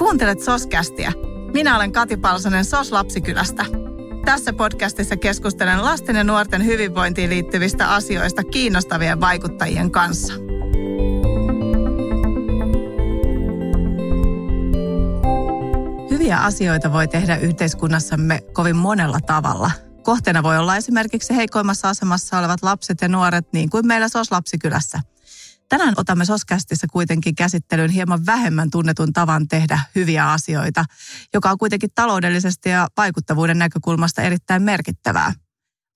Kuuntelet Soskästiä. Minä olen Kati Palsonen Sos Lapsikylästä. Tässä podcastissa keskustelen lasten ja nuorten hyvinvointiin liittyvistä asioista kiinnostavien vaikuttajien kanssa. Hyviä asioita voi tehdä yhteiskunnassamme kovin monella tavalla. Kohteena voi olla esimerkiksi heikoimmassa asemassa olevat lapset ja nuoret, niin kuin meillä SOS Lapsikylässä – Tänään otamme Soskästissä kuitenkin käsittelyyn hieman vähemmän tunnetun tavan tehdä hyviä asioita, joka on kuitenkin taloudellisesti ja vaikuttavuuden näkökulmasta erittäin merkittävää.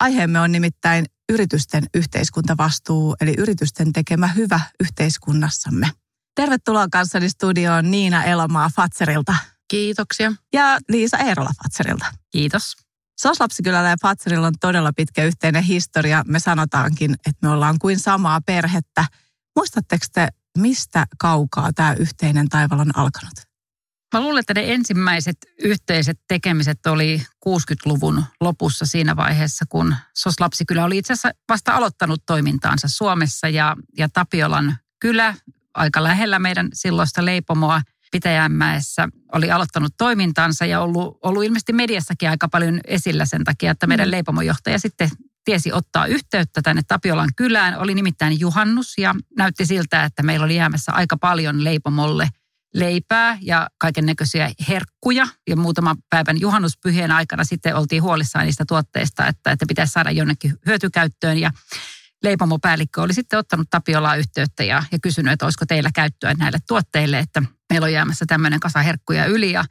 Aiheemme on nimittäin yritysten yhteiskuntavastuu, eli yritysten tekemä hyvä yhteiskunnassamme. Tervetuloa kanssani studioon Niina Elomaa Fatserilta. Kiitoksia. Ja Liisa Eerola Fatserilta. Kiitos. Soslapsikylällä ja Fatserilla on todella pitkä yhteinen historia. Me sanotaankin, että me ollaan kuin samaa perhettä – Muistatteko te, mistä kaukaa tämä yhteinen taival on alkanut? Mä luulen, että ne ensimmäiset yhteiset tekemiset oli 60-luvun lopussa siinä vaiheessa, kun SOS Lapsikylä oli itse asiassa vasta aloittanut toimintaansa Suomessa ja, ja Tapiolan kylä aika lähellä meidän silloista leipomoa Pitäjänmäessä oli aloittanut toimintansa ja ollut, ollut ilmeisesti mediassakin aika paljon esillä sen takia, että meidän mm. leipomojohtaja sitten tiesi ottaa yhteyttä tänne Tapiolan kylään. Oli nimittäin juhannus ja näytti siltä, että meillä oli jäämässä aika paljon leipomolle leipää ja kaiken näköisiä herkkuja. Ja muutaman päivän juhannuspyhien aikana sitten oltiin huolissaan niistä tuotteista, että, että pitäisi saada jonnekin hyötykäyttöön. Ja leipomopäällikkö oli sitten ottanut Tapiolaa yhteyttä ja, ja kysynyt, että olisiko teillä käyttöä näille tuotteille, että meillä on jäämässä tämmöinen kasa herkkuja yli. Ja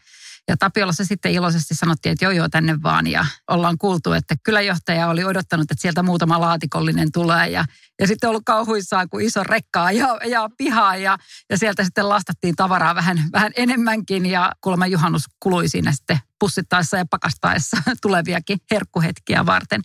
ja Tapiolassa sitten iloisesti sanottiin, että joo joo tänne vaan. Ja ollaan kuultu, että kyläjohtaja oli odottanut, että sieltä muutama laatikollinen tulee. Ja, ja sitten ollut kauhuissaan, kun iso rekkaa ja, ja pihaa ja, ja sieltä sitten lastattiin tavaraa vähän, vähän enemmänkin. Ja kuulemma juhannus kului siinä sitten pussittaessa ja pakastaessa tuleviakin herkkuhetkiä varten.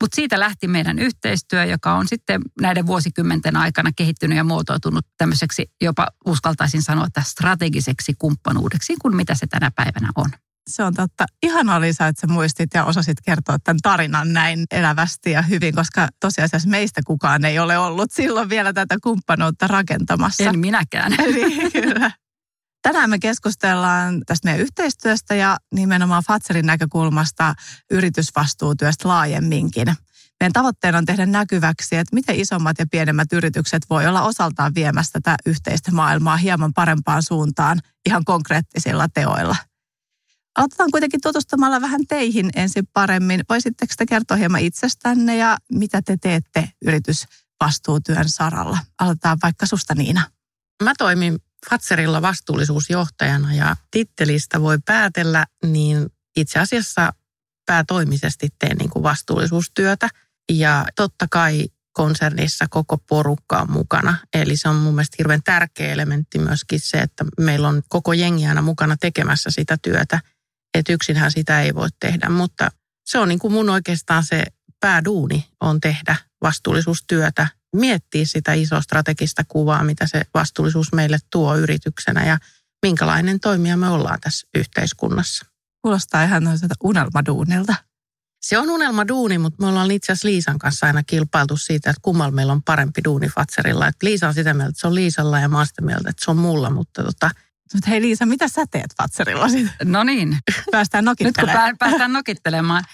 Mutta siitä lähti meidän yhteistyö, joka on sitten näiden vuosikymmenten aikana kehittynyt ja muotoutunut tämmöiseksi jopa uskaltaisin sanoa, että strategiseksi kumppanuudeksi, kuin mitä se tänä päivänä on. Se on totta. Ihanaa Liisa, että sä muistit ja osasit kertoa tämän tarinan näin elävästi ja hyvin, koska tosiasiassa meistä kukaan ei ole ollut silloin vielä tätä kumppanuutta rakentamassa. En minäkään. Eli kyllä. Tänään me keskustellaan tästä meidän yhteistyöstä ja nimenomaan Fatserin näkökulmasta yritysvastuutyöstä laajemminkin. Meidän tavoitteena on tehdä näkyväksi, että miten isommat ja pienemmät yritykset voi olla osaltaan viemässä tätä yhteistä maailmaa hieman parempaan suuntaan ihan konkreettisilla teoilla. Aloitetaan kuitenkin tutustumalla vähän teihin ensin paremmin. Voisitteko te kertoa hieman itsestänne ja mitä te teette yritysvastuutyön saralla? Aloitetaan vaikka susta Niina. Mä toimin Fatserilla vastuullisuusjohtajana ja tittelistä voi päätellä, niin itse asiassa päätoimisesti teen niin kuin vastuullisuustyötä. Ja totta kai konsernissa koko porukka on mukana. Eli se on mun mielestä hirveän tärkeä elementti myöskin se, että meillä on koko jengi aina mukana tekemässä sitä työtä. Että yksinhän sitä ei voi tehdä, mutta se on niin kuin mun oikeastaan se pääduuni on tehdä vastuullisuustyötä miettiä sitä isoa strategista kuvaa, mitä se vastuullisuus meille tuo yrityksenä ja minkälainen toimija me ollaan tässä yhteiskunnassa. Kuulostaa ihan unelmaduunilta. Se on unelmaduuni, mutta me ollaan itse asiassa Liisan kanssa aina kilpailtu siitä, että kummalla meillä on parempi duuni Fatserilla. Että Liisa on sitä mieltä, että se on Liisalla ja mä oon sitä mieltä, että se on mulla, mutta tota, mutta hei Liisa, mitä sä teet Fatserilla sitten? No niin. Päästään nokittelemaan. Nyt kun päästään nokittelemaan.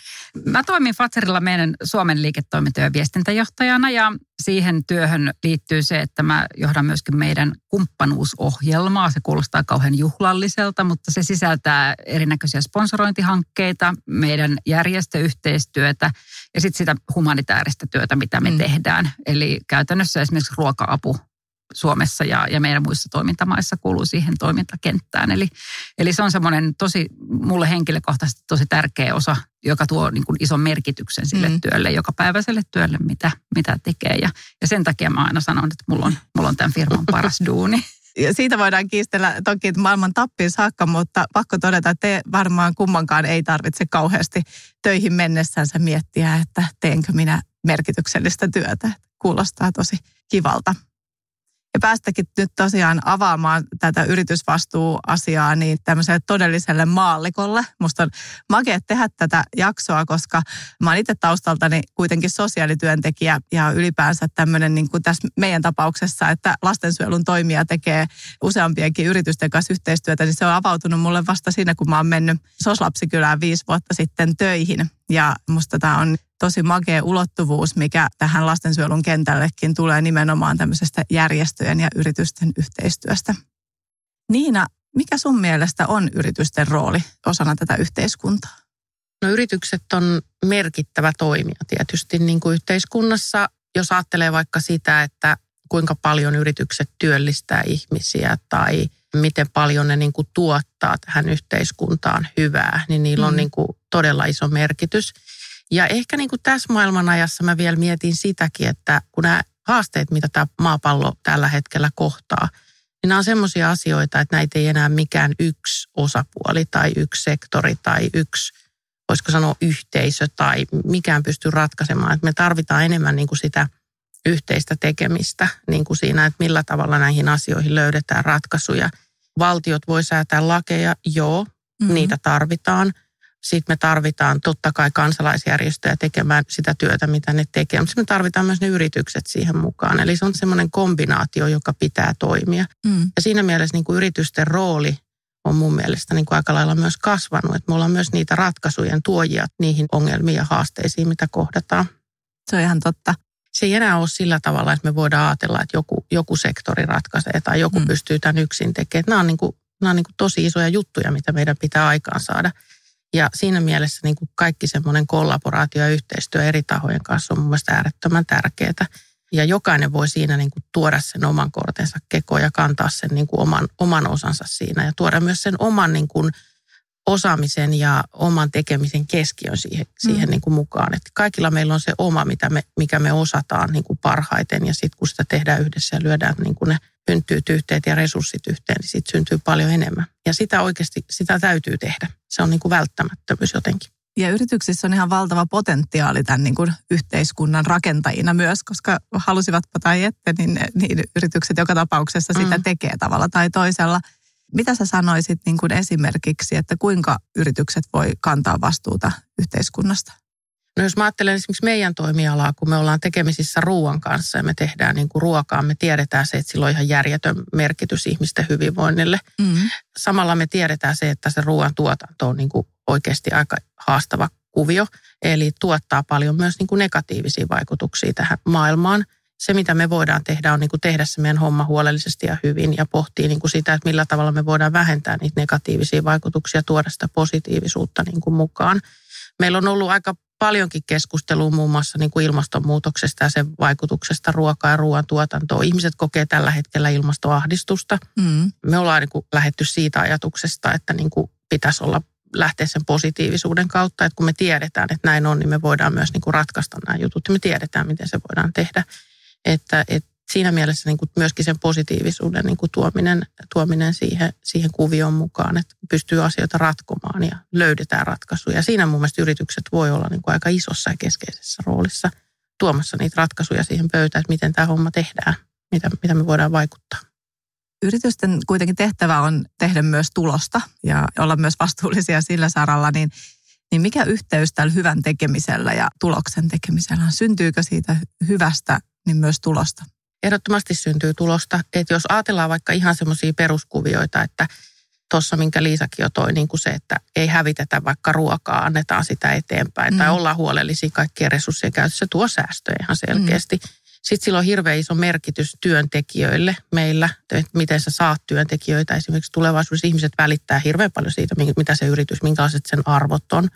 Mä toimin Fatserilla meidän Suomen liiketoiminta- ja viestintäjohtajana ja siihen työhön liittyy se, että mä johdan myöskin meidän kumppanuusohjelmaa. Se kuulostaa kauhean juhlalliselta, mutta se sisältää erinäköisiä sponsorointihankkeita, meidän järjestöyhteistyötä ja sitten sitä humanitaarista työtä, mitä me mm. tehdään. Eli käytännössä esimerkiksi ruoka-apu Suomessa ja, ja meidän muissa toimintamaissa kuuluu siihen toimintakenttään. Eli, eli se on semmoinen tosi, mulle henkilökohtaisesti tosi tärkeä osa, joka tuo niin kuin ison merkityksen sille mm. työlle, joka päiväiselle työlle, mitä, mitä tekee. Ja, ja sen takia mä aina sanon, että mulla on, mulla on tämän firman paras duuni. Ja siitä voidaan kiistellä toki maailman tappiin saakka, mutta pakko todeta, että te varmaan kummankaan ei tarvitse kauheasti töihin mennessänsä miettiä, että teenkö minä merkityksellistä työtä. Kuulostaa tosi kivalta. Ja päästäkin nyt tosiaan avaamaan tätä yritysvastuuasiaa niin tämmöiselle todelliselle maallikolle. Musta on makea tehdä tätä jaksoa, koska mä oon itse taustaltani kuitenkin sosiaalityöntekijä ja ylipäänsä tämmöinen niin kuin tässä meidän tapauksessa, että lastensuojelun toimija tekee useampienkin yritysten kanssa yhteistyötä, niin se on avautunut mulle vasta siinä, kun mä oon mennyt Soslapsikylään viisi vuotta sitten töihin. Ja musta tämä on tosi makea ulottuvuus, mikä tähän lastensuojelun kentällekin tulee nimenomaan tämmöisestä järjestöjen ja yritysten yhteistyöstä. Niina, mikä sun mielestä on yritysten rooli osana tätä yhteiskuntaa? No yritykset on merkittävä toimija tietysti niin kuin yhteiskunnassa. Jos ajattelee vaikka sitä, että kuinka paljon yritykset työllistää ihmisiä tai miten paljon ne niin kuin tuottaa tähän yhteiskuntaan hyvää, niin niillä on mm. niin kuin todella iso merkitys. Ja ehkä niin kuin tässä maailmanajassa mä vielä mietin sitäkin, että kun nämä haasteet, mitä tämä maapallo tällä hetkellä kohtaa, niin nämä on semmoisia asioita, että näitä ei enää mikään yksi osapuoli tai yksi sektori tai yksi, voisiko sanoa yhteisö tai mikään pysty ratkaisemaan. Että me tarvitaan enemmän niin kuin sitä yhteistä tekemistä niin kuin siinä, että millä tavalla näihin asioihin löydetään ratkaisuja. Valtiot voi säätää lakeja, joo, mm-hmm. niitä tarvitaan – sitten me tarvitaan totta kai kansalaisjärjestöjä tekemään sitä työtä, mitä ne tekee, mutta me tarvitaan myös ne yritykset siihen mukaan. Eli se on semmoinen kombinaatio, joka pitää toimia. Mm. Ja siinä mielessä niin kuin yritysten rooli on mun mielestä niin kuin aika lailla myös kasvanut, että me ollaan myös niitä ratkaisujen tuojia niihin ongelmiin ja haasteisiin, mitä kohdataan. Se on ihan totta. Se ei enää ole sillä tavalla, että me voidaan ajatella, että joku, joku sektori ratkaisee tai joku mm. pystyy tämän yksin tekemään. Nämä on, niin kuin, nämä on niin kuin tosi isoja juttuja, mitä meidän pitää aikaan saada. Ja siinä mielessä niin kuin kaikki semmoinen kollaboraatio ja yhteistyö eri tahojen kanssa on mun mielestä äärettömän tärkeää. Ja jokainen voi siinä niin kuin tuoda sen oman kortensa kekoon ja kantaa sen niin kuin oman, oman osansa siinä ja tuoda myös sen oman niin kuin osaamisen ja oman tekemisen keskiön siihen, siihen mm. niin kuin mukaan. Että kaikilla meillä on se oma, mitä me, mikä me osataan niin kuin parhaiten ja sitten kun sitä tehdään yhdessä ja lyödään niin kuin ne hynttyyt yhteen ja resurssit yhteen, niin siitä syntyy paljon enemmän. Ja sitä oikeasti, sitä täytyy tehdä. Se on niin kuin välttämättömyys jotenkin. Ja yrityksissä on ihan valtava potentiaali tämän niin kuin yhteiskunnan rakentajina myös, koska halusivatpa tai ette, niin, niin yritykset joka tapauksessa sitä mm. tekee tavalla tai toisella. Mitä sä sanoisit niin kuin esimerkiksi, että kuinka yritykset voi kantaa vastuuta yhteiskunnasta? No jos mä ajattelen esimerkiksi meidän toimialaa, kun me ollaan tekemisissä ruoan kanssa ja me tehdään niin kuin ruokaa, me tiedetään se, että sillä on ihan järjetön merkitys ihmisten hyvinvoinnille. Mm-hmm. Samalla me tiedetään se, että se ruoan tuotanto on niin kuin oikeasti aika haastava kuvio, eli tuottaa paljon myös niin kuin negatiivisia vaikutuksia tähän maailmaan. Se, mitä me voidaan tehdä, on niin kuin tehdä se meidän homma huolellisesti ja hyvin ja pohtii niin kuin sitä, että millä tavalla me voidaan vähentää niitä negatiivisia vaikutuksia, tuoda sitä positiivisuutta niin kuin mukaan. Meillä on ollut aika paljonkin keskustelua muun muassa niin kuin ilmastonmuutoksesta ja sen vaikutuksesta ruokaa ja ruoantuotantoon. Ihmiset kokee tällä hetkellä ilmastoahdistusta. Mm. Me ollaan niin kuin lähetty siitä ajatuksesta, että niin kuin pitäisi olla lähteä sen positiivisuuden kautta, että kun me tiedetään, että näin on, niin me voidaan myös niin kuin ratkaista nämä jutut ja me tiedetään, miten se voidaan tehdä. Että, että siinä mielessä niin kuin myöskin sen positiivisuuden niin kuin tuominen, tuominen siihen, siihen kuvioon mukaan, että pystyy asioita ratkomaan ja löydetään ratkaisuja. Siinä mun mielestä yritykset voi olla niin kuin aika isossa ja keskeisessä roolissa tuomassa niitä ratkaisuja siihen pöytään, että miten tämä homma tehdään, mitä, mitä me voidaan vaikuttaa. Yritysten kuitenkin tehtävä on tehdä myös tulosta ja olla myös vastuullisia sillä saralla, niin niin mikä yhteys tällä hyvän tekemisellä ja tuloksen tekemisellä on? Syntyykö siitä hyvästä niin myös tulosta? ehdottomasti syntyy tulosta. Että jos ajatellaan vaikka ihan semmoisia peruskuvioita, että tuossa minkä Liisakin jo toi, niin kuin se, että ei hävitetä vaikka ruokaa, annetaan sitä eteenpäin mm. tai ollaan huolellisia kaikkien resurssien käytössä, se tuo säästöjä ihan selkeästi. Mm. Sitten sillä on hirveän iso merkitys työntekijöille meillä, että miten sä saat työntekijöitä. Esimerkiksi tulevaisuudessa ihmiset välittää hirveän paljon siitä, mitä se yritys, minkälaiset sen arvot on.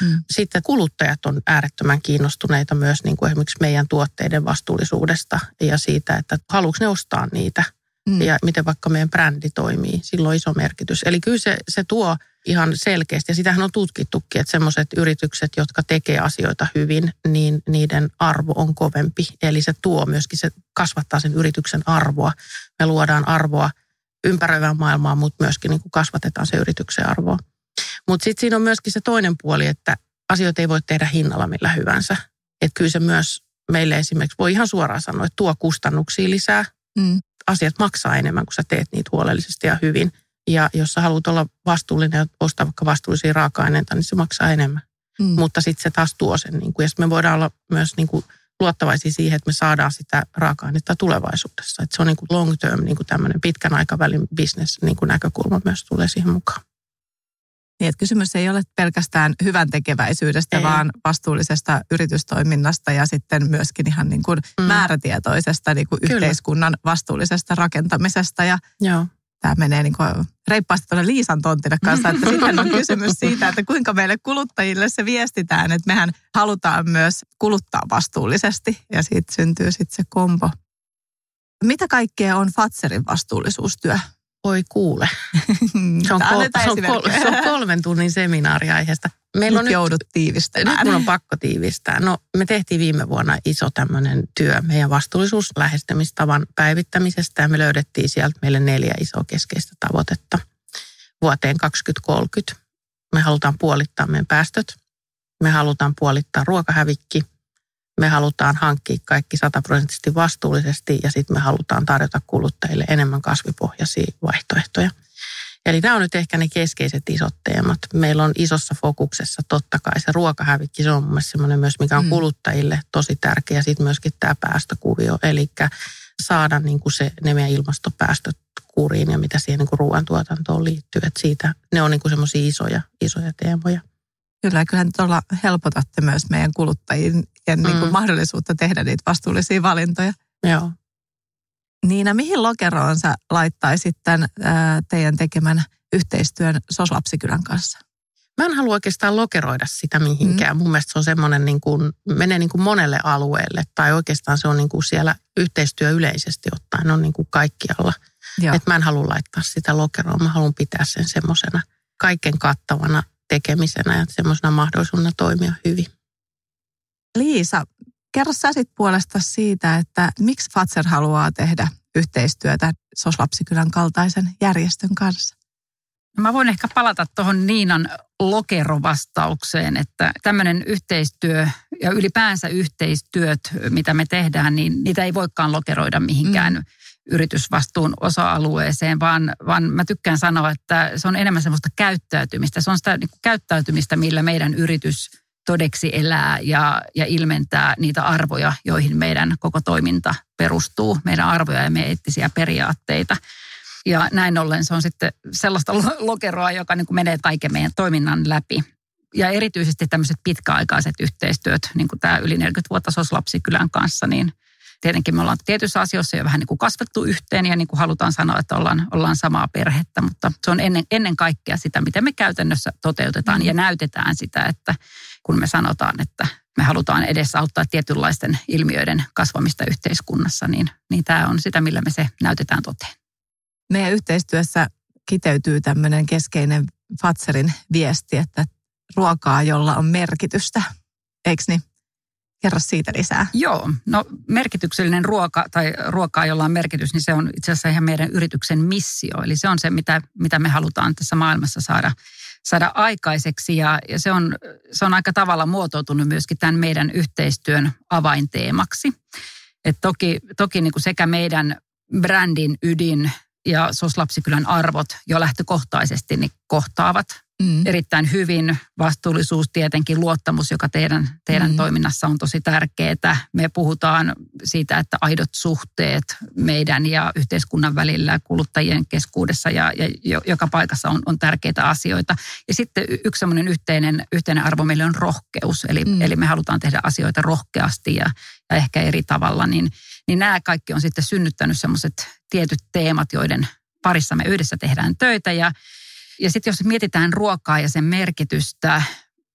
Mm. Sitten kuluttajat on äärettömän kiinnostuneita myös niin kuin esimerkiksi meidän tuotteiden vastuullisuudesta ja siitä, että haluatko ne ostaa niitä mm. ja miten vaikka meidän brändi toimii. Sillä on iso merkitys. Eli kyllä se, se tuo ihan selkeästi, ja sitähän on tutkittukin, että semmoiset yritykset, jotka tekee asioita hyvin, niin niiden arvo on kovempi. Eli se tuo myöskin, se kasvattaa sen yrityksen arvoa. Me luodaan arvoa ympäröivään maailmaan, mutta myöskin niin kuin kasvatetaan se yrityksen arvoa. Mutta sitten siinä on myöskin se toinen puoli, että asioita ei voi tehdä hinnalla millä hyvänsä. Että kyllä se myös meille esimerkiksi voi ihan suoraan sanoa, että tuo kustannuksia lisää. Mm. asiat maksaa enemmän, kun sä teet niitä huolellisesti ja hyvin. Ja jos sä haluat olla vastuullinen ja ostaa vaikka vastuullisia raaka-aineita, niin se maksaa enemmän. Mm. Mutta sitten se taas tuo sen. Niin kuin, ja me voidaan olla myös niin kuin, luottavaisia siihen, että me saadaan sitä raaka-ainetta tulevaisuudessa. Että se on niin kuin long term, niin kuin tämmöinen pitkän aikavälin business niin kuin näkökulma myös tulee siihen mukaan. Niin, että kysymys ei ole pelkästään hyvän tekeväisyydestä, ei. vaan vastuullisesta yritystoiminnasta ja sitten myöskin ihan niin kuin mm. määrätietoisesta niin kuin yhteiskunnan vastuullisesta rakentamisesta. Ja Joo. tämä menee niin kuin reippaasti tuonne Liisan tontille kanssa, että sitten on kysymys siitä, että kuinka meille kuluttajille se viestitään, että mehän halutaan myös kuluttaa vastuullisesti ja siitä syntyy sitten se kombo. Mitä kaikkea on Fatserin vastuullisuustyö? Oi kuule. Se on, kol- se, on kol- se on kolmen tunnin seminaari aiheesta. Meillä nyt on joudut tiivistämään. Nyt mun on pakko tiivistää. No me tehtiin viime vuonna iso tämmöinen työ meidän vastuullisuuslähestymistavan päivittämisestä ja me löydettiin sieltä meille neljä isoa keskeistä tavoitetta vuoteen 2030. Me halutaan puolittaa meidän päästöt. Me halutaan puolittaa ruokahävikki me halutaan hankkia kaikki sataprosenttisesti vastuullisesti ja sitten me halutaan tarjota kuluttajille enemmän kasvipohjaisia vaihtoehtoja. Eli nämä on nyt ehkä ne keskeiset isot teemat. Meillä on isossa fokuksessa totta kai se ruokahävikki, se on mun mielestä semmoinen myös, mikä on mm. kuluttajille tosi tärkeä. Sitten myöskin tämä päästökuvio, eli saada niin kuin se, ne meidän ilmastopäästöt kuriin ja mitä siihen niin kuin ruoantuotantoon liittyy. Että siitä ne on niin semmoisia isoja, isoja teemoja. Kyllä, kyllä tuolla helpotatte myös meidän kuluttajien mm. niin kuin mahdollisuutta tehdä niitä vastuullisia valintoja. Joo. Niina, mihin lokeroon sä laittaisit tämän ää, teidän tekemän yhteistyön SOS-lapsikylän kanssa? Mä en halua oikeastaan lokeroida sitä mihinkään. Mm. Mun mielestä se on semmoinen, niin kuin, menee niin kuin monelle alueelle. Tai oikeastaan se on niin kuin siellä yhteistyö yleisesti ottaen on niin kuin kaikkialla. Että mä en halua laittaa sitä lokeroon. Mä haluan pitää sen semmoisena kaiken kattavana tekemisenä ja semmoisena mahdollisuudena toimia hyvin. Liisa, kerro sä sit puolesta siitä, että miksi Fatser haluaa tehdä yhteistyötä Soslapsikylän kaltaisen järjestön kanssa? Mä voin ehkä palata tuohon Niinan lokerovastaukseen, että tämmöinen yhteistyö ja ylipäänsä yhteistyöt, mitä me tehdään, niin niitä ei voikaan lokeroida mihinkään mm yritysvastuun osa-alueeseen, vaan, vaan mä tykkään sanoa, että se on enemmän semmoista käyttäytymistä. Se on sitä niin kuin käyttäytymistä, millä meidän yritys todeksi elää ja, ja ilmentää niitä arvoja, joihin meidän koko toiminta perustuu, meidän arvoja ja meidän eettisiä periaatteita. Ja näin ollen se on sitten sellaista lokeroa, joka niin kuin menee kaiken meidän toiminnan läpi. Ja erityisesti tämmöiset pitkäaikaiset yhteistyöt, niin kuin tämä yli 40 vuotta SOS-lapsikylän kanssa, niin tietenkin me ollaan tietyissä asioissa jo vähän niin kuin kasvettu yhteen ja niin kuin halutaan sanoa, että ollaan, ollaan samaa perhettä, mutta se on ennen, ennen kaikkea sitä, miten me käytännössä toteutetaan ja näytetään sitä, että kun me sanotaan, että me halutaan edesauttaa tietynlaisten ilmiöiden kasvamista yhteiskunnassa, niin, niin tämä on sitä, millä me se näytetään toteen. Meidän yhteistyössä kiteytyy tämmöinen keskeinen Fatserin viesti, että ruokaa, jolla on merkitystä. Eikö niin? Kerro siitä lisää. Joo, no merkityksellinen ruoka tai ruokaa, jolla on merkitys, niin se on itse asiassa ihan meidän yrityksen missio. Eli se on se, mitä, mitä me halutaan tässä maailmassa saada, saada aikaiseksi ja, ja se, on, se on aika tavalla muotoutunut myöskin tämän meidän yhteistyön avainteemaksi. Et toki toki niin kuin sekä meidän brändin ydin ja SOS Lapsikylän arvot jo lähtökohtaisesti niin kohtaavat mm. erittäin hyvin. Vastuullisuus tietenkin, luottamus, joka teidän, teidän mm. toiminnassa on tosi tärkeää. Me puhutaan siitä, että aidot suhteet meidän ja yhteiskunnan välillä kuluttajien keskuudessa ja, ja joka paikassa on, on tärkeitä asioita. Ja sitten yksi semmoinen yhteinen, yhteinen arvo meille on rohkeus. Eli, mm. eli me halutaan tehdä asioita rohkeasti ja, ja ehkä eri tavalla. Niin, niin nämä kaikki on sitten synnyttänyt semmoiset tietyt teemat, joiden parissa me yhdessä tehdään töitä. Ja ja sitten jos mietitään ruokaa ja sen merkitystä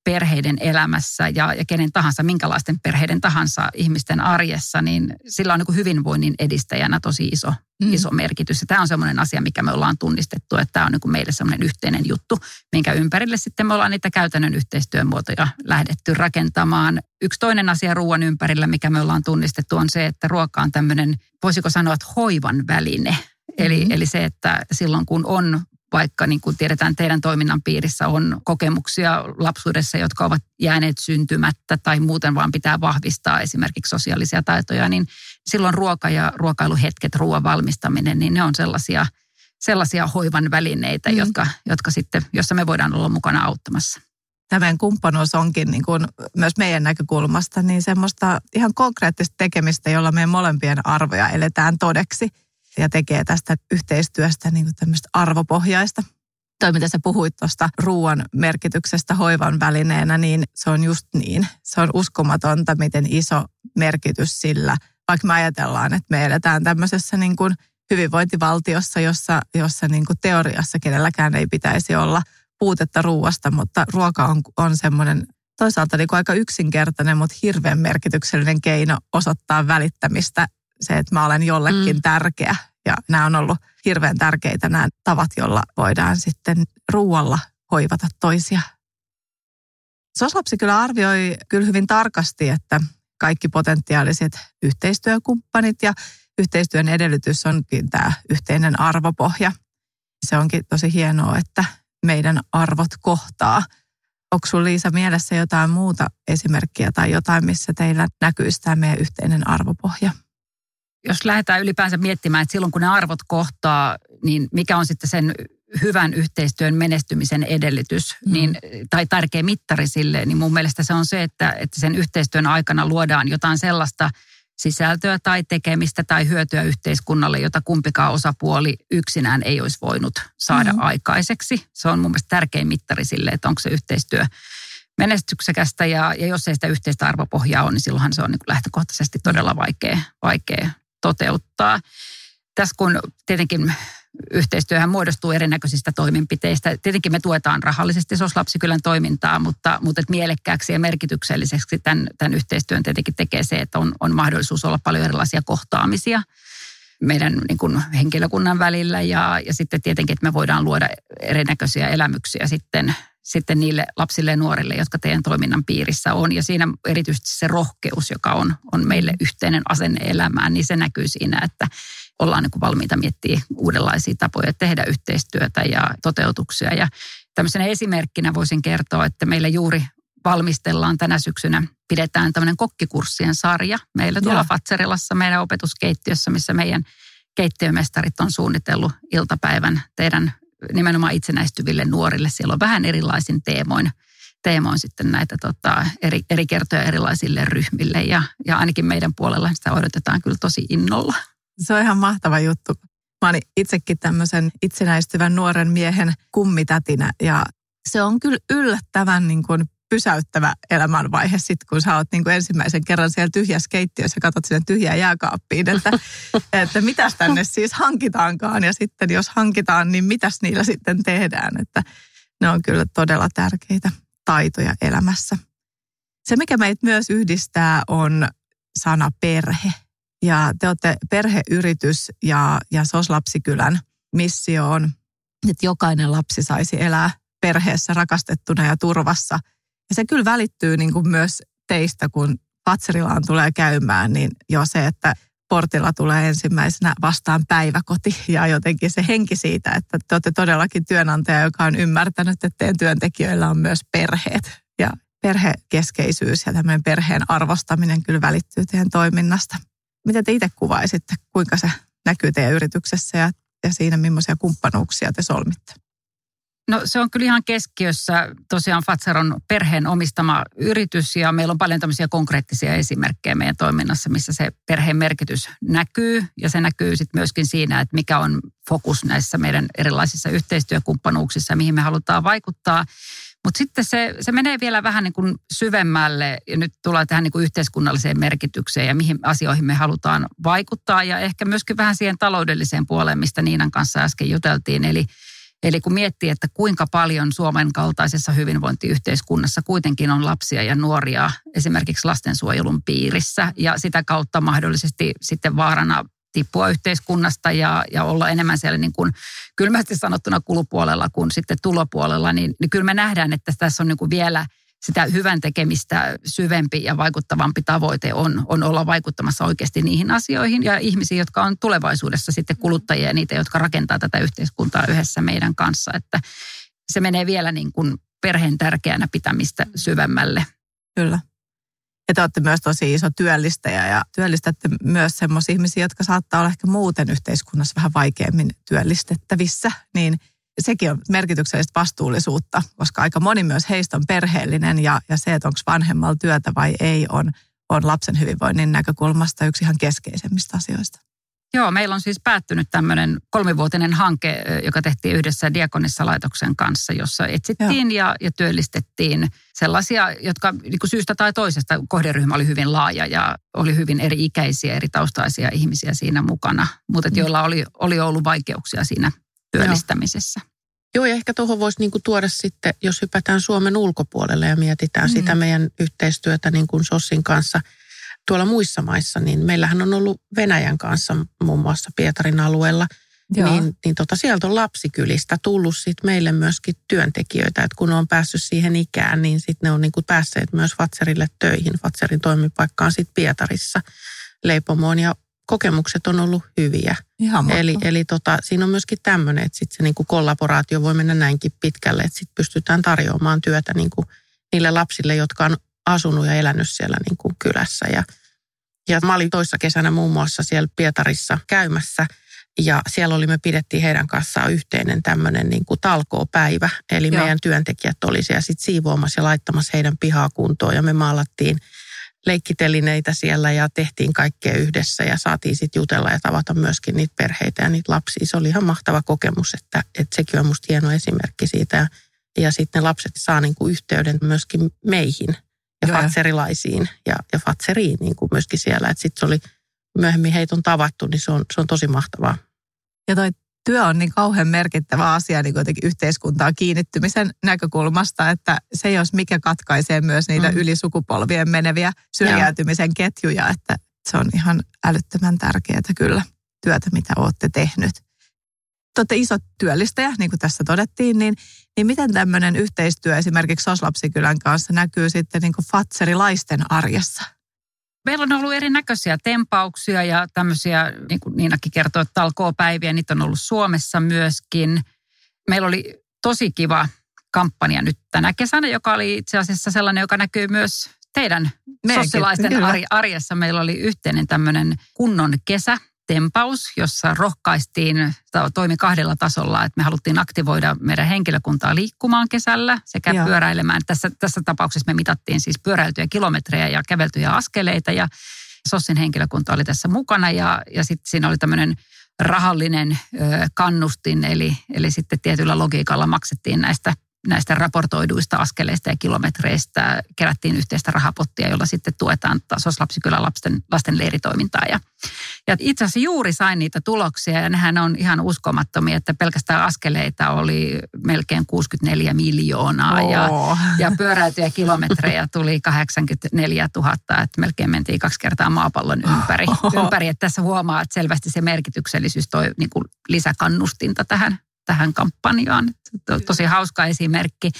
perheiden elämässä ja, ja kenen tahansa, minkälaisten perheiden tahansa ihmisten arjessa, niin sillä on niin hyvinvoinnin edistäjänä tosi iso, mm. iso merkitys. Ja tämä on semmoinen asia, mikä me ollaan tunnistettu, että tämä on niin meille semmoinen yhteinen juttu, minkä ympärille sitten me ollaan niitä käytännön yhteistyömuotoja lähdetty rakentamaan. Yksi toinen asia ruoan ympärillä, mikä me ollaan tunnistettu, on se, että ruoka on tämmöinen, voisiko sanoa, että hoivan väline. Eli, mm-hmm. eli se, että silloin kun on vaikka niin kuin tiedetään teidän toiminnan piirissä on kokemuksia lapsuudessa, jotka ovat jääneet syntymättä tai muuten vaan pitää vahvistaa esimerkiksi sosiaalisia taitoja, niin silloin ruoka ja ruokailuhetket, ruoan valmistaminen, niin ne on sellaisia, sellaisia hoivan välineitä, mm. jotka, jotka sitten, jossa me voidaan olla mukana auttamassa tämä kumppanuus onkin niin kuin myös meidän näkökulmasta niin semmoista ihan konkreettista tekemistä, jolla meidän molempien arvoja eletään todeksi ja tekee tästä yhteistyöstä niin kuin tämmöistä arvopohjaista. Toi, mitä sä puhuit tuosta ruoan merkityksestä hoivan välineenä, niin se on just niin. Se on uskomatonta, miten iso merkitys sillä, vaikka me ajatellaan, että me eletään tämmöisessä niin kuin hyvinvointivaltiossa, jossa, jossa niin kuin teoriassa kenelläkään ei pitäisi olla puutetta ruuasta, mutta ruoka on, on semmoinen toisaalta niin kuin aika yksinkertainen, mutta hirveän merkityksellinen keino osoittaa välittämistä se, että mä olen jollekin mm. tärkeä. Ja nämä on ollut hirveän tärkeitä nämä tavat, joilla voidaan sitten ruualla hoivata toisia. Soslapsi kyllä arvioi kyllä hyvin tarkasti, että kaikki potentiaaliset yhteistyökumppanit ja yhteistyön edellytys onkin tämä yhteinen arvopohja. Se onkin tosi hienoa, että meidän arvot kohtaa. Onko sinulla Liisa mielessä jotain muuta esimerkkiä tai jotain, missä teillä näkyisi tämä meidän yhteinen arvopohja? Jos lähdetään ylipäänsä miettimään, että silloin kun ne arvot kohtaa, niin mikä on sitten sen hyvän yhteistyön menestymisen edellytys mm. niin, tai tärkeä mittari sille, niin mun mielestä se on se, että, että sen yhteistyön aikana luodaan jotain sellaista sisältöä tai tekemistä tai hyötyä yhteiskunnalle, jota kumpikaan osapuoli yksinään ei olisi voinut saada mm. aikaiseksi. Se on mun mielestä tärkein mittari sille, että onko se yhteistyö menestyksekästä ja, ja jos ei sitä yhteistä arvopohjaa ole, niin silloinhan se on niin lähtökohtaisesti todella vaikea, vaikea toteuttaa. Tässä kun tietenkin yhteistyöhän muodostuu erinäköisistä toimenpiteistä. Tietenkin me tuetaan rahallisesti SOS Lapsikylän toimintaa, mutta, mutta että mielekkääksi ja merkitykselliseksi tämän, tämän yhteistyön tietenkin tekee se, että on, on mahdollisuus olla paljon erilaisia kohtaamisia meidän niin kuin henkilökunnan välillä ja, ja sitten tietenkin, että me voidaan luoda erinäköisiä elämyksiä sitten sitten niille lapsille ja nuorille, jotka teidän toiminnan piirissä on. Ja siinä erityisesti se rohkeus, joka on, on meille yhteinen asenne elämään, niin se näkyy siinä, että ollaan niin kuin valmiita miettiä uudenlaisia tapoja tehdä yhteistyötä ja toteutuksia. Ja tämmöisenä esimerkkinä voisin kertoa, että meillä juuri valmistellaan tänä syksynä, pidetään tämmöinen kokkikurssien sarja meillä tuolla Joo. Fatserilassa meidän opetuskeittiössä, missä meidän keittiömestarit on suunnitellut iltapäivän teidän nimenomaan itsenäistyville nuorille. Siellä on vähän erilaisin teemoin, teemoin sitten näitä tota, eri, eri kertoja erilaisille ryhmille ja, ja ainakin meidän puolella sitä odotetaan kyllä tosi innolla. Se on ihan mahtava juttu. Mä olin itsekin tämmöisen itsenäistyvän nuoren miehen kummitätinä ja se on kyllä yllättävän niin kuin pysäyttävä elämänvaihe sitten, kun sä oot niin kuin ensimmäisen kerran siellä tyhjässä keittiössä ja katsot sinne tyhjään jääkaappiin, että, että mitäs tänne siis hankitaankaan. Ja sitten jos hankitaan, niin mitäs niillä sitten tehdään. Että ne on kyllä todella tärkeitä taitoja elämässä. Se, mikä meitä myös yhdistää, on sana perhe. Ja te olette perheyritys ja, ja SOS Lapsikylän missio on, että jokainen lapsi saisi elää perheessä rakastettuna ja turvassa – ja se kyllä välittyy niin kuin myös teistä, kun Patserilaan tulee käymään, niin jo se, että portilla tulee ensimmäisenä vastaan päiväkoti ja jotenkin se henki siitä, että te olette todellakin työnantaja, joka on ymmärtänyt, että teidän työntekijöillä on myös perheet. Ja perhekeskeisyys ja tämmöinen perheen arvostaminen kyllä välittyy teidän toiminnasta. Mitä te itse kuvaisitte, kuinka se näkyy teidän yrityksessä ja, ja siinä, millaisia kumppanuuksia te solmitte? No se on kyllä ihan keskiössä. Tosiaan Fatser on perheen omistama yritys ja meillä on paljon tämmöisiä konkreettisia esimerkkejä meidän toiminnassa, missä se perheen merkitys näkyy. Ja se näkyy sitten myöskin siinä, että mikä on fokus näissä meidän erilaisissa yhteistyökumppanuuksissa, mihin me halutaan vaikuttaa. Mutta sitten se, se menee vielä vähän niin kuin syvemmälle ja nyt tullaan tähän niin kuin yhteiskunnalliseen merkitykseen ja mihin asioihin me halutaan vaikuttaa ja ehkä myöskin vähän siihen taloudelliseen puoleen, mistä Niinan kanssa äsken juteltiin. Eli Eli kun miettii, että kuinka paljon Suomen kaltaisessa hyvinvointiyhteiskunnassa kuitenkin on lapsia ja nuoria esimerkiksi lastensuojelun piirissä ja sitä kautta mahdollisesti sitten vaarana tippua yhteiskunnasta ja, ja olla enemmän siellä niin kuin kylmästi sanottuna kulupuolella kuin sitten tulopuolella, niin, niin kyllä me nähdään, että tässä on niin kuin vielä sitä hyvän tekemistä syvempi ja vaikuttavampi tavoite on, on olla vaikuttamassa oikeasti niihin asioihin ja ihmisiin, jotka on tulevaisuudessa sitten kuluttajia ja niitä, jotka rakentaa tätä yhteiskuntaa yhdessä meidän kanssa. Että se menee vielä niin kuin perheen tärkeänä pitämistä syvemmälle. Kyllä. Ja te olette myös tosi iso työllistäjä ja työllistätte myös sellaisia ihmisiä, jotka saattaa olla ehkä muuten yhteiskunnassa vähän vaikeammin työllistettävissä. Niin sekin on merkityksellistä vastuullisuutta, koska aika moni myös heistä on perheellinen ja, ja se, että onko vanhemmalla työtä vai ei, on, on lapsen hyvinvoinnin näkökulmasta yksi ihan keskeisemmistä asioista. Joo, meillä on siis päättynyt tämmöinen kolmivuotinen hanke, joka tehtiin yhdessä Diakonissa-laitoksen kanssa, jossa etsittiin ja, ja työllistettiin sellaisia, jotka niin kuin syystä tai toisesta kohderyhmä oli hyvin laaja ja oli hyvin eri ikäisiä, eri taustaisia ihmisiä siinä mukana, mutta mm. joilla oli, oli ollut vaikeuksia siinä työllistämisessä. Joo. Joo, ja ehkä tuohon voisi niinku tuoda sitten, jos hypätään Suomen ulkopuolelle ja mietitään mm. sitä meidän yhteistyötä niin kuin SOSin kanssa – tuolla muissa maissa, niin meillähän on ollut Venäjän kanssa muun muassa Pietarin alueella, Joo. niin, niin tota, sieltä on lapsikylistä tullut sit meille myöskin työntekijöitä, että kun on päässyt siihen ikään, niin sitten ne on niinku päässeet myös Fatserille töihin. Fatserin toimipaikka on sitten Pietarissa leipomoon ja kokemukset on ollut hyviä. Ihan eli eli tota, siinä on myöskin tämmöinen, että sitten se niinku kollaboraatio voi mennä näinkin pitkälle, että sitten pystytään tarjoamaan työtä niinku niille lapsille, jotka on asunut ja elänyt siellä niin kuin kylässä. Ja, ja mä olin toissa kesänä muun muassa siellä Pietarissa käymässä ja siellä oli, me pidettiin heidän kanssaan yhteinen tämmöinen niin kuin talkoopäivä. Eli Joo. meidän työntekijät oli siellä sitten siivoamassa ja laittamassa heidän pihaa kuntoon ja me maalattiin leikkitelineitä siellä ja tehtiin kaikkea yhdessä ja saatiin sitten jutella ja tavata myöskin niitä perheitä ja niitä lapsia. Se oli ihan mahtava kokemus, että, että sekin on musta hieno esimerkki siitä. Ja, ja sitten ne lapset saa niin kuin yhteyden myöskin meihin ja Joo. fatserilaisiin ja, ja fatseriin niin kuin myöskin siellä. Että sitten se oli myöhemmin heitä on tavattu, niin se on, se on tosi mahtavaa. Ja toi työ on niin kauhean merkittävä asia niin kuitenkin yhteiskuntaan kiinnittymisen näkökulmasta, että se jos mikä katkaisee myös niitä mm. ylisukupolvien meneviä syrjäytymisen Joo. ketjuja, että se on ihan älyttömän tärkeää kyllä työtä, mitä olette tehnyt. Te olette iso työllistäjä, niin kuin tässä todettiin, niin niin miten tämmöinen yhteistyö esimerkiksi Soslapsikylän kanssa näkyy sitten niin kuin fatserilaisten arjessa? Meillä on ollut erinäköisiä tempauksia ja tämmöisiä, niin kuin Niinakin kertoi, että talkoopäiviä, niitä on ollut Suomessa myöskin. Meillä oli tosi kiva kampanja nyt tänä kesänä, joka oli itse asiassa sellainen, joka näkyy myös teidän sosiaalisten arjessa. Meillä oli yhteinen tämmöinen kunnon kesä, tempaus, jossa rohkaistiin, toimi kahdella tasolla, että me haluttiin aktivoida meidän henkilökuntaa liikkumaan kesällä sekä Joo. pyöräilemään. Tässä, tässä tapauksessa me mitattiin siis pyöräiltyjä kilometrejä ja käveltyjä askeleita ja SOSin henkilökunta oli tässä mukana ja, ja sitten siinä oli tämmöinen rahallinen ö, kannustin, eli, eli sitten tietyllä logiikalla maksettiin näistä näistä raportoiduista askeleista ja kilometreistä kerättiin yhteistä rahapottia, jolla sitten tuetaan tasoslapsikylän lasten, lasten leiritoimintaa. Ja, ja itse asiassa juuri sain niitä tuloksia ja nehän on ihan uskomattomia, että pelkästään askeleita oli melkein 64 miljoonaa oh. ja, ja pyöräytyjä kilometrejä tuli 84 000, että melkein mentiin kaksi kertaa maapallon ympäri. Oh. ympäri että tässä huomaa, että selvästi se merkityksellisyys toi niin kuin lisäkannustinta tähän tähän kampanjaan. Tosi hauska esimerkki.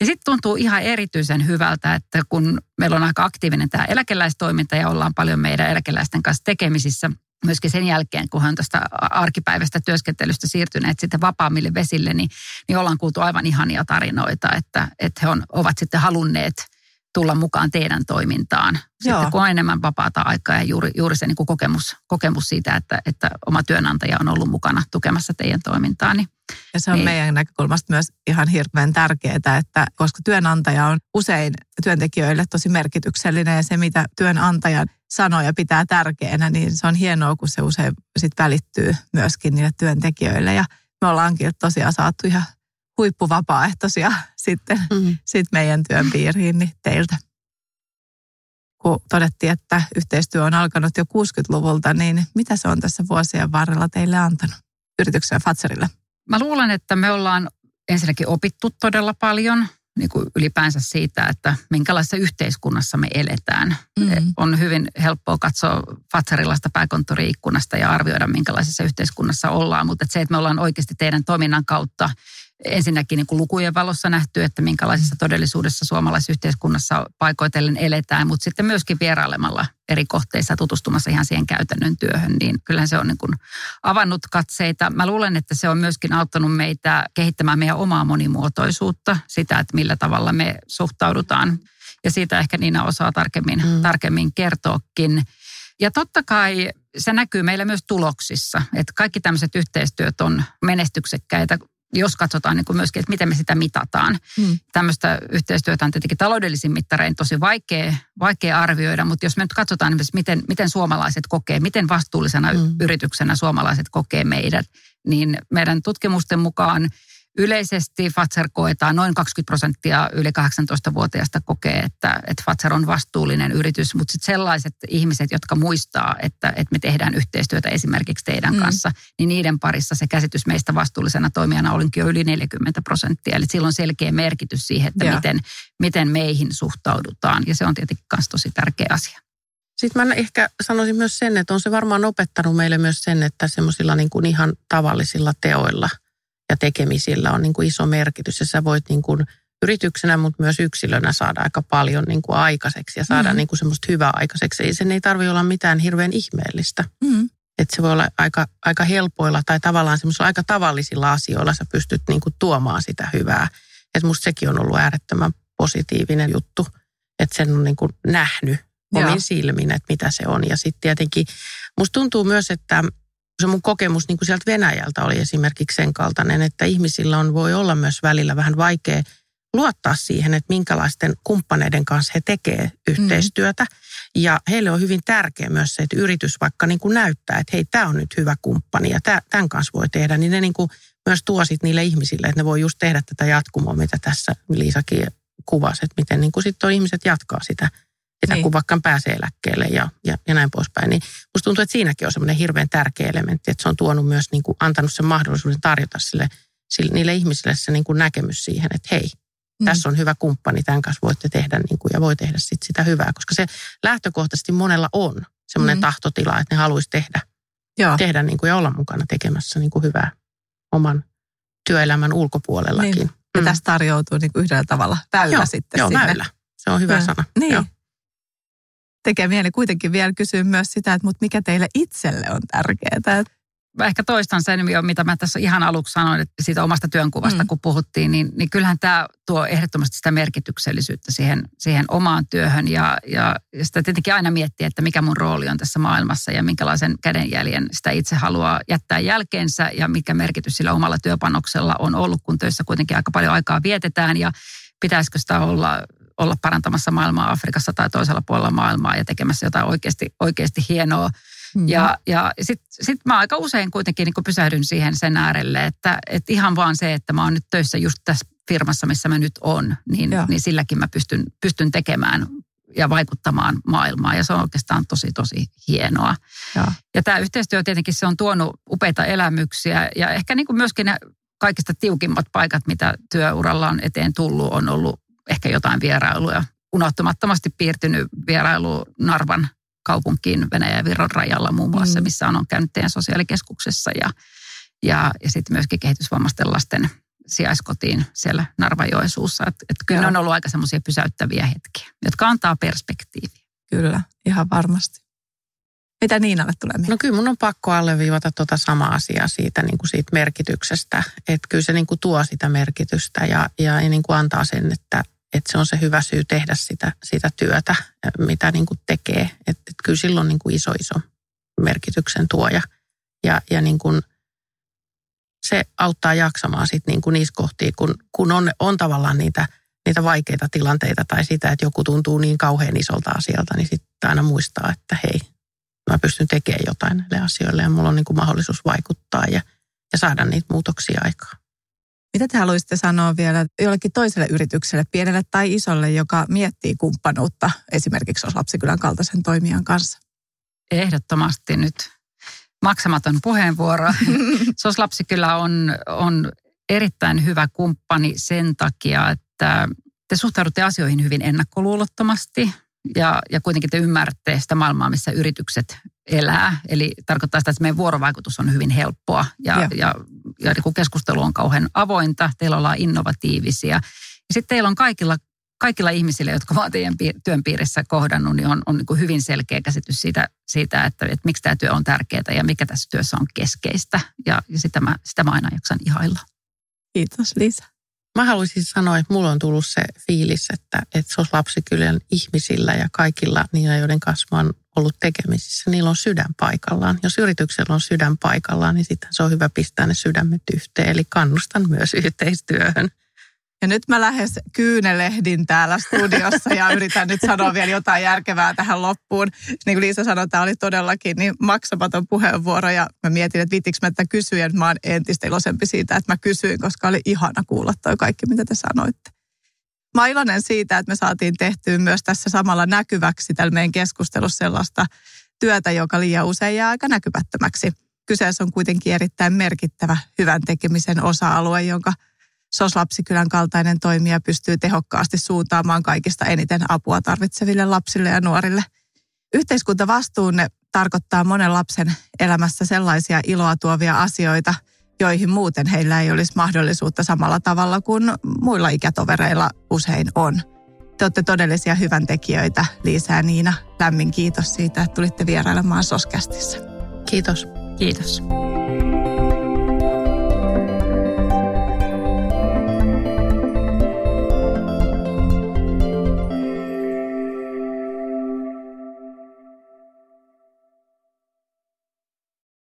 Ja sitten tuntuu ihan erityisen hyvältä, että kun meillä on aika aktiivinen tämä eläkeläistoiminta ja ollaan paljon meidän eläkeläisten kanssa tekemisissä, myöskin sen jälkeen, kun hän tästä arkipäivästä työskentelystä siirtyneet sitten vapaammille vesille, niin, niin ollaan kuultu aivan ihania tarinoita, että, että he on, ovat sitten halunneet – tulla mukaan teidän toimintaan. Joo. Sitten kun on enemmän vapaata aikaa ja juuri, juuri se niin kuin kokemus, kokemus siitä, että, että oma työnantaja on ollut mukana tukemassa teidän toimintaa. Niin, ja se on niin. meidän näkökulmasta myös ihan hirveän tärkeää, että koska työnantaja on usein työntekijöille tosi merkityksellinen ja se, mitä työnantajan sanoja pitää tärkeänä, niin se on hienoa, kun se usein sit välittyy myöskin niille työntekijöille. Ja me ollaankin tosiaan saatu ihan huippuvapaaehtoisia sitten mm. sit meidän työn piiriin niin teiltä. Kun todettiin, että yhteistyö on alkanut jo 60-luvulta, niin mitä se on tässä vuosien varrella teille antanut yrityksen Fatserille? Mä luulen, että me ollaan ensinnäkin opittu todella paljon niin kuin ylipäänsä siitä, että minkälaisessa yhteiskunnassa me eletään. Mm. On hyvin helppoa katsoa Fatserilaista pääkonttoriikkunasta ja arvioida, minkälaisessa yhteiskunnassa ollaan, mutta että se, että me ollaan oikeasti teidän toiminnan kautta ensinnäkin niin kuin lukujen valossa nähty, että minkälaisessa todellisuudessa suomalaisessa yhteiskunnassa paikoitellen eletään, mutta sitten myöskin vierailemalla eri kohteissa tutustumassa ihan siihen käytännön työhön, niin kyllähän se on niin kuin avannut katseita. Mä luulen, että se on myöskin auttanut meitä kehittämään meidän omaa monimuotoisuutta, sitä, että millä tavalla me suhtaudutaan. Ja siitä ehkä Niina osaa tarkemmin, mm. tarkemmin kertoakin. Ja totta kai se näkyy meillä myös tuloksissa, että kaikki tämmöiset yhteistyöt on menestyksekkäitä jos katsotaan niin kuin myöskin, että miten me sitä mitataan. Hmm. Tämmöistä yhteistyötä on tietenkin taloudellisin mittarein tosi vaikea, vaikea arvioida, mutta jos me nyt katsotaan miten, miten suomalaiset kokee, miten vastuullisena hmm. yrityksenä suomalaiset kokee meidät, niin meidän tutkimusten mukaan Yleisesti Fatser koetaan, noin 20 prosenttia yli 18-vuotiaista kokee, että, että Fatser on vastuullinen yritys, mutta sitten sellaiset ihmiset, jotka muistaa, että, että me tehdään yhteistyötä esimerkiksi teidän mm. kanssa, niin niiden parissa se käsitys meistä vastuullisena toimijana olinkin jo yli 40 prosenttia. Eli silloin selkeä merkitys siihen, että miten, miten meihin suhtaudutaan ja se on tietenkin myös tosi tärkeä asia. Sitten mä ehkä sanoisin myös sen, että on se varmaan opettanut meille myös sen, että semmoisilla niin kuin ihan tavallisilla teoilla – ja tekemisillä on niin kuin iso merkitys. Ja sä voit niin kuin yrityksenä, mutta myös yksilönä saada aika paljon niin kuin aikaiseksi ja saada mm. niin kuin semmoista hyvää aikaiseksi. Ei sen ei tarvitse olla mitään hirveän ihmeellistä. Mm. Että se voi olla aika, aika helpoilla tai tavallaan semmoisilla aika tavallisilla asioilla sä pystyt niin kuin tuomaan sitä hyvää. Että musta sekin on ollut äärettömän positiivinen juttu, että sen on niin kuin nähnyt omin Joo. silmin, että mitä se on. Ja sitten tietenkin musta tuntuu myös, että se mun kokemus niin kuin sieltä Venäjältä oli esimerkiksi sen kaltainen, että ihmisillä on, voi olla myös välillä vähän vaikea luottaa siihen, että minkälaisten kumppaneiden kanssa he tekee yhteistyötä. Mm. Ja heille on hyvin tärkeä myös se, että yritys vaikka niin kuin näyttää, että hei, tämä on nyt hyvä kumppani ja tämän kanssa voi tehdä, niin ne niin kuin myös tuo sit niille ihmisille, että ne voi just tehdä tätä jatkumoa, mitä tässä Liisakin kuvasi, että miten niin kuin sitten on ihmiset jatkaa sitä sitä, niin. kun vaikka pääsee eläkkeelle ja, ja, ja näin poispäin. Niin musta tuntuu, että siinäkin on semmoinen hirveän tärkeä elementti, että se on tuonut myös niin kuin, antanut sen mahdollisuuden tarjota sille, sille niille ihmisille se niin kuin näkemys siihen, että hei, mm. tässä on hyvä kumppani, tämän kanssa voitte tehdä niin kuin, ja voi tehdä sit sitä hyvää, koska se lähtökohtaisesti monella on semmoinen mm. tahtotila, että ne haluaisi tehdä, Joo. tehdä niin kuin, ja olla mukana tekemässä niin kuin hyvää oman työelämän ulkopuolellakin. Niin. Ja mm. tässä tarjoutuu niin kuin yhdellä tavalla väylä Joo, sitten Joo, sinne. väylä. Se on hyvä ja. sana. Niin. Joo tekee mieli kuitenkin vielä kysyä myös sitä, että mutta mikä teille itselle on tärkeää. Mä ehkä toistan sen, mitä mä tässä ihan aluksi sanoin, että siitä omasta työnkuvasta, mm. kun puhuttiin, niin, niin kyllähän tämä tuo ehdottomasti sitä merkityksellisyyttä siihen, siihen omaan työhön. Ja, ja, ja sitä tietenkin aina miettiä, että mikä mun rooli on tässä maailmassa ja minkälaisen kädenjäljen sitä itse haluaa jättää jälkeensä ja mikä merkitys sillä omalla työpanoksella on ollut, kun töissä kuitenkin aika paljon aikaa vietetään ja pitäisikö sitä olla olla parantamassa maailmaa Afrikassa tai toisella puolella maailmaa ja tekemässä jotain oikeasti, oikeasti hienoa. Mm. Ja, ja sitten sit mä aika usein kuitenkin niin pysähdyn siihen sen äärelle, että, että ihan vaan se, että mä oon nyt töissä just tässä firmassa, missä mä nyt on, niin, niin silläkin mä pystyn, pystyn tekemään ja vaikuttamaan maailmaan. Ja se on oikeastaan tosi, tosi hienoa. Ja, ja tämä yhteistyö tietenkin se on tuonut upeita elämyksiä ja ehkä niin kuin myöskin ne kaikista tiukimmat paikat, mitä työuralla on eteen tullut, on ollut ehkä jotain vierailuja. Unohtumattomasti piirtynyt vierailu Narvan kaupunkiin Venäjän ja Viron rajalla muun muassa, mm. missä on, on käynyt teidän sosiaalikeskuksessa ja, ja, ja sitten myöskin kehitysvammaisten lasten sijaiskotiin siellä Narvajoesuussa. Että et kyllä ne on ollut aika semmoisia pysäyttäviä hetkiä, jotka antaa perspektiiviä. Kyllä, ihan varmasti. Mitä Niinalle tulee mieleen? No kyllä mun on pakko alleviivata tuota samaa asiaa siitä, niin kuin siitä merkityksestä. Että kyllä se niin kuin tuo sitä merkitystä ja, ja niin kuin antaa sen, että, että se on se hyvä syy tehdä sitä, sitä työtä, mitä niin kuin tekee. Että, että kyllä silloin niin kuin iso, iso merkityksen tuoja. Ja, ja niin kuin se auttaa jaksamaan sitten niin kuin niissä kohtia, kun, kun on, on tavallaan niitä, niitä vaikeita tilanteita tai sitä, että joku tuntuu niin kauhean isolta asialta, niin sitten aina muistaa, että hei, mä pystyn tekemään jotain näille asioille ja mulla on niin kuin mahdollisuus vaikuttaa ja, ja saada niitä muutoksia aikaan. Mitä te haluaisitte sanoa vielä jollekin toiselle yritykselle, pienelle tai isolle, joka miettii kumppanuutta esimerkiksi lapsikylän kaltaisen toimijan kanssa? Ehdottomasti nyt maksamaton puheenvuoro. SOS Lapsikylä on, on erittäin hyvä kumppani sen takia, että te suhtaudutte asioihin hyvin ennakkoluulottomasti ja, ja kuitenkin te ymmärrätte sitä maailmaa, missä yritykset elää. Eli tarkoittaa sitä, että meidän vuorovaikutus on hyvin helppoa ja, ja, ja niin keskustelu on kauhean avointa. Teillä ollaan innovatiivisia. Ja sitten teillä on kaikilla, kaikilla ihmisillä, jotka ovat teidän työn piirissä kohdannut, niin on, on niin kuin hyvin selkeä käsitys siitä, siitä että, että miksi tämä työ on tärkeää ja mikä tässä työssä on keskeistä. Ja, ja sitä, mä, sitä mä aina jaksan ihailla. Kiitos Liisa. Mä haluaisin sanoa, että mulla on tullut se fiilis, että, että se olisi lapsikylän ihmisillä ja kaikilla niillä, joiden kanssa on ollut tekemisissä, niillä on sydän paikallaan. Jos yrityksellä on sydän paikallaan, niin sitten se on hyvä pistää ne sydämet yhteen. Eli kannustan myös yhteistyöhön. Ja nyt mä lähes kyynelehdin täällä studiossa ja yritän nyt sanoa vielä jotain järkevää tähän loppuun. Niin kuin Liisa sanoi, tämä oli todellakin niin maksamaton puheenvuoro ja mä mietin, että viittikö mä tätä kysyä. Mä oon entistä iloisempi siitä, että mä kysyin, koska oli ihana kuulla toi kaikki, mitä te sanoitte. Mä oon iloinen siitä, että me saatiin tehtyä myös tässä samalla näkyväksi tällä meidän keskustelussa sellaista työtä, joka liian usein jää aika näkymättömäksi. Kyseessä on kuitenkin erittäin merkittävä hyvän tekemisen osa-alue, jonka – SOS-lapsikylän kaltainen toimija pystyy tehokkaasti suuntaamaan kaikista eniten apua tarvitseville lapsille ja nuorille. Yhteiskuntavastuunne tarkoittaa monen lapsen elämässä sellaisia iloa tuovia asioita, joihin muuten heillä ei olisi mahdollisuutta samalla tavalla kuin muilla ikätovereilla usein on. Te olette todellisia hyväntekijöitä, Liisa ja Niina. Lämmin kiitos siitä, että tulitte vierailemaan Soskästissä. Kiitos. Kiitos.